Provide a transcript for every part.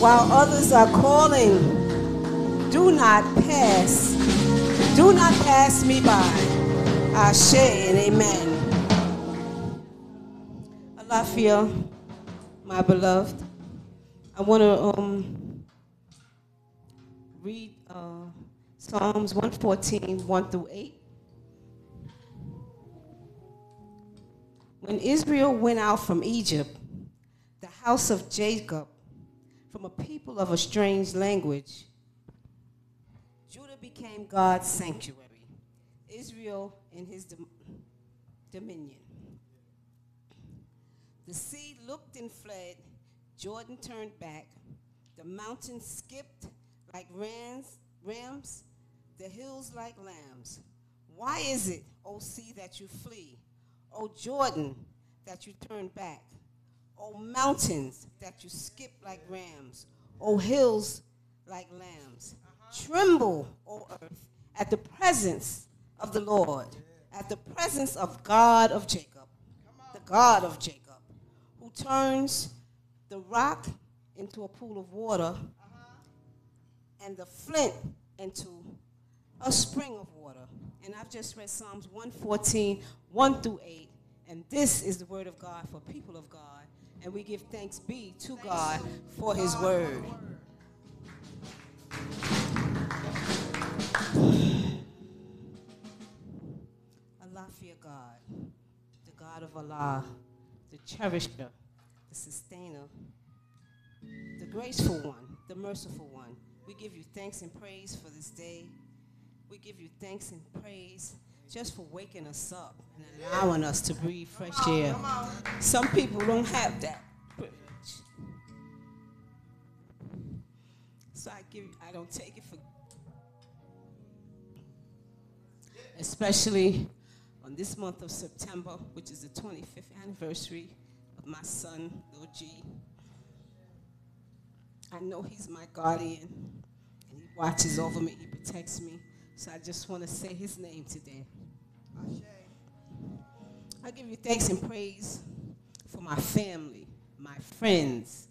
While others are calling, do not pass, do not pass me by. Ashe and amen. Alafia, my beloved, I want to um, read uh, Psalms 114, 1 through 8. When Israel went out from Egypt, the house of Jacob, from a people of a strange language, Judah became God's sanctuary, Israel in his dom- dominion. The sea looked and fled, Jordan turned back, the mountains skipped like rams, rams, the hills like lambs. Why is it, O sea, that you flee? O Jordan, that you turn back? O mountains, that you skip like rams? O hills like lambs? Tremble, O earth, at the presence of the Lord, at the presence of God of Jacob, the God of Jacob, who turns the rock into a pool of water and the flint into a spring of water. And I've just read Psalms 114, 1 through 8. And this is the word of God for people of God. And we give thanks be to God for his word. Allah fear God, the God of Allah, the cherisher, the sustainer, the graceful one, the merciful one. We give you thanks and praise for this day. We give you thanks and praise just for waking us up and allowing us to breathe fresh air. Some people don't have that privilege. So I give I don't take it for especially on this month of September, which is the 25th anniversary of my son, Lil G. I know he's my guardian, and he watches over me, he protects me. So I just want to say his name today. I give you thanks and praise for my family, my friends,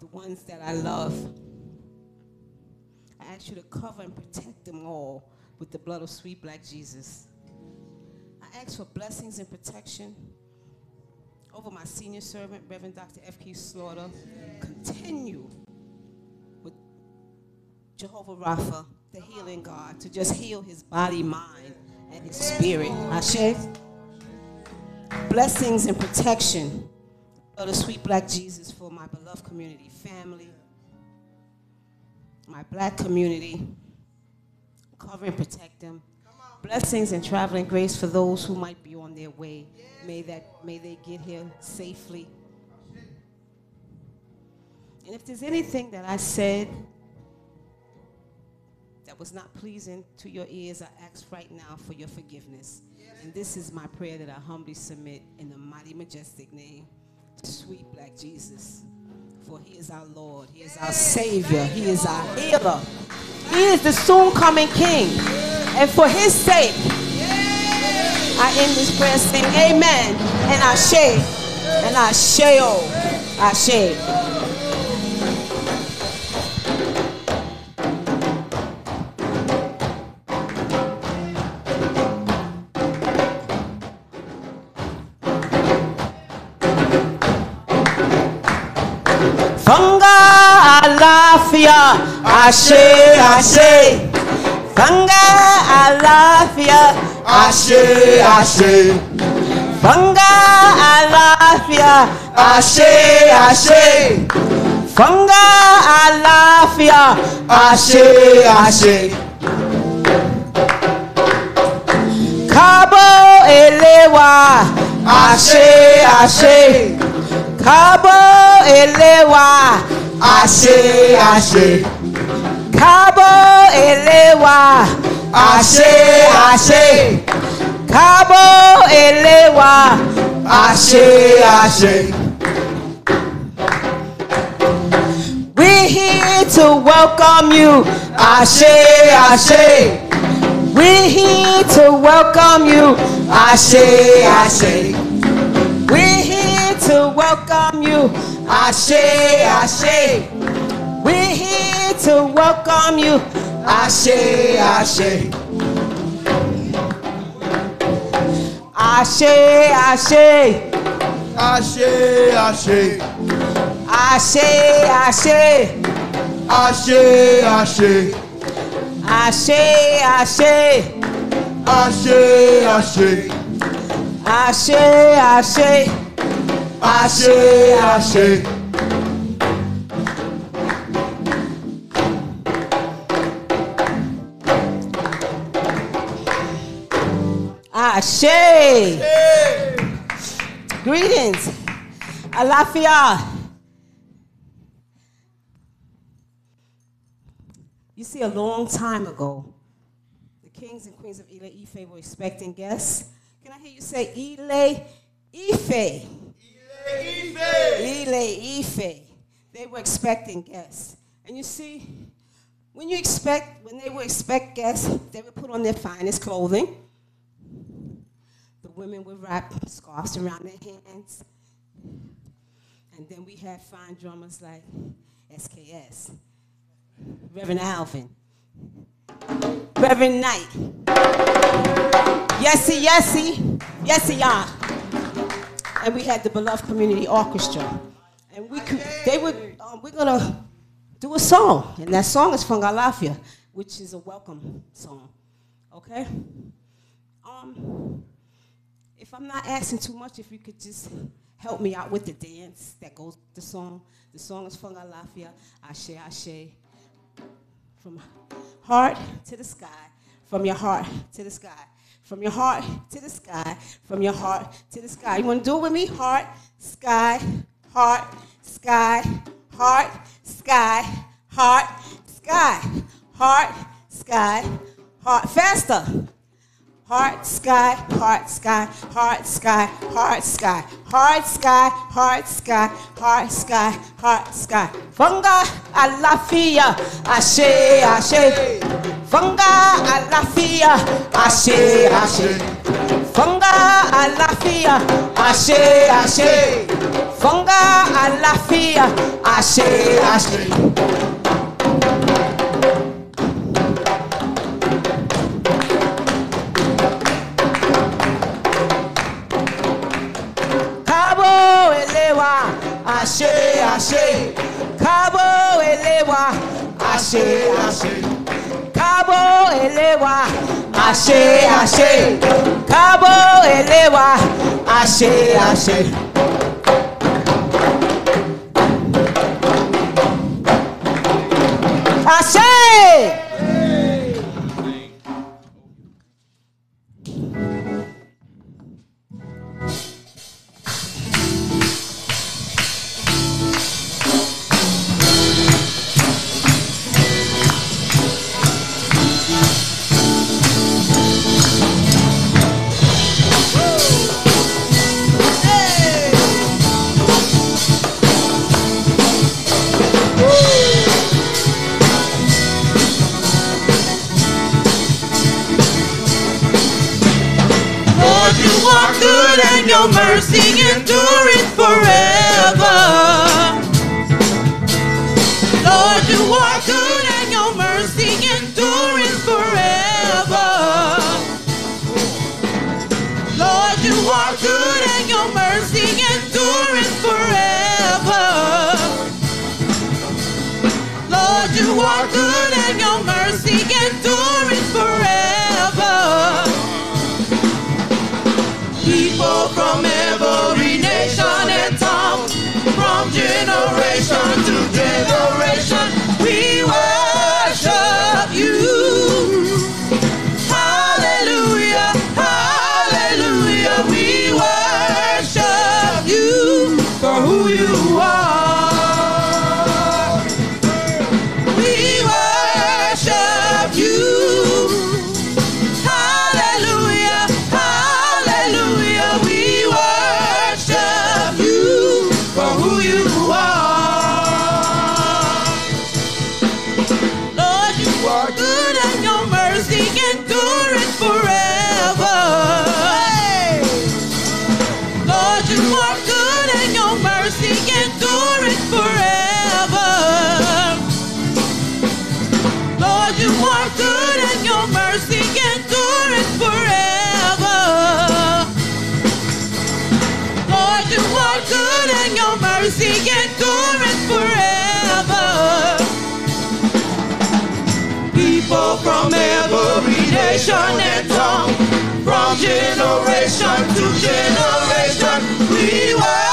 the ones that I love. I ask you to cover and protect them all with the blood of sweet black Jesus. I ask for blessings and protection over my senior servant, Reverend Dr. F.K. Slaughter. Continue with Jehovah Rapha, the healing God, to just heal his body, mind, and his spirit. Ashe. Blessings and protection of the sweet black Jesus for my beloved community, family, my black community. Cover and protect them. Blessings and traveling grace for those who might be on their way. May that may they get here safely. And if there's anything that I said that was not pleasing to your ears, I ask right now for your forgiveness. And this is my prayer that I humbly submit in the mighty, majestic name, sweet black Jesus. For he is our Lord, he is our Savior, he is our healer, he is the soon coming King. And for his sake, I end this prayer saying, Amen. And Ashe, and Ashe, oh, Ashe. Fanga àlàáfíà àṣẹ àṣẹ. Fanga àlàáfíà àṣẹ àṣẹ Fanga àlàáfíà àṣẹ àṣẹ Fanga àlàáfíà àṣẹ àṣẹ Kábọ̀ eléwà àṣẹ àṣẹ Kábọ̀ eléwà. Àṣẹ àṣẹ. Kábọ̀ eléwà. Àṣẹ àṣẹ. Kábọ̀ eléwà. Àṣẹ àṣẹ. We're here to welcome you. àṣẹ àṣẹ. We're here to welcome you. àṣẹ We're here to welcome you. àṣẹ àṣẹ We're here to welcome you. àṣẹ àṣẹ Ashe, ashe, àṣẹ àṣẹ ashe, ashe, àṣẹ àṣẹ ashe, ashe, àṣẹ àṣẹ ashe, ashe. Àṣẹ àṣẹ Ashe. Greetings. Alafia. You see, a long time ago, the kings and queens of Ile Ife were expecting guests. Can I hear you say Ile Ife? They were expecting guests. And you see, when you expect, when they would expect guests, they would put on their finest clothing. The women would wrap scarves around their hands. And then we had fine drummers like SKS, Reverend Alvin, Reverend Knight, Yesy Yesy, Yesy Ya. And we had the beloved community orchestra. And we could, they would, um, we're gonna do a song. And that song is Funga alafia, which is a welcome song. Okay? Um, if I'm not asking too much, if you could just help me out with the dance that goes with the song. The song is Funga alafia, Ashe Ashe. From heart to the sky, from your heart to the sky, from your heart to the sky, from your heart to the sky. You want to do it with me? Heart, sky, heart, sky, heart, sky, heart, sky, heart, sky, heart. Faster. Heart, sky, heart, sky, heart, sky, heart, sky, heart, sky, heart, sky, heart, sky, heart, sky. Funga alafia, ashe, ashe. Funga alafia, ashe, ashe. Funga alafia, ashe, ashe. Funga alafia, ashe, ashe. achei, achei. Acabou ele, achei, achei. Achei! You are good and your mercy endureth forever. Lord, you are good and your mercy endureth forever. Lord, you are good and your mercy endureth forever. Lord, you are good and your mercy generation to generation. We were. generation and. From generation to generation, we were.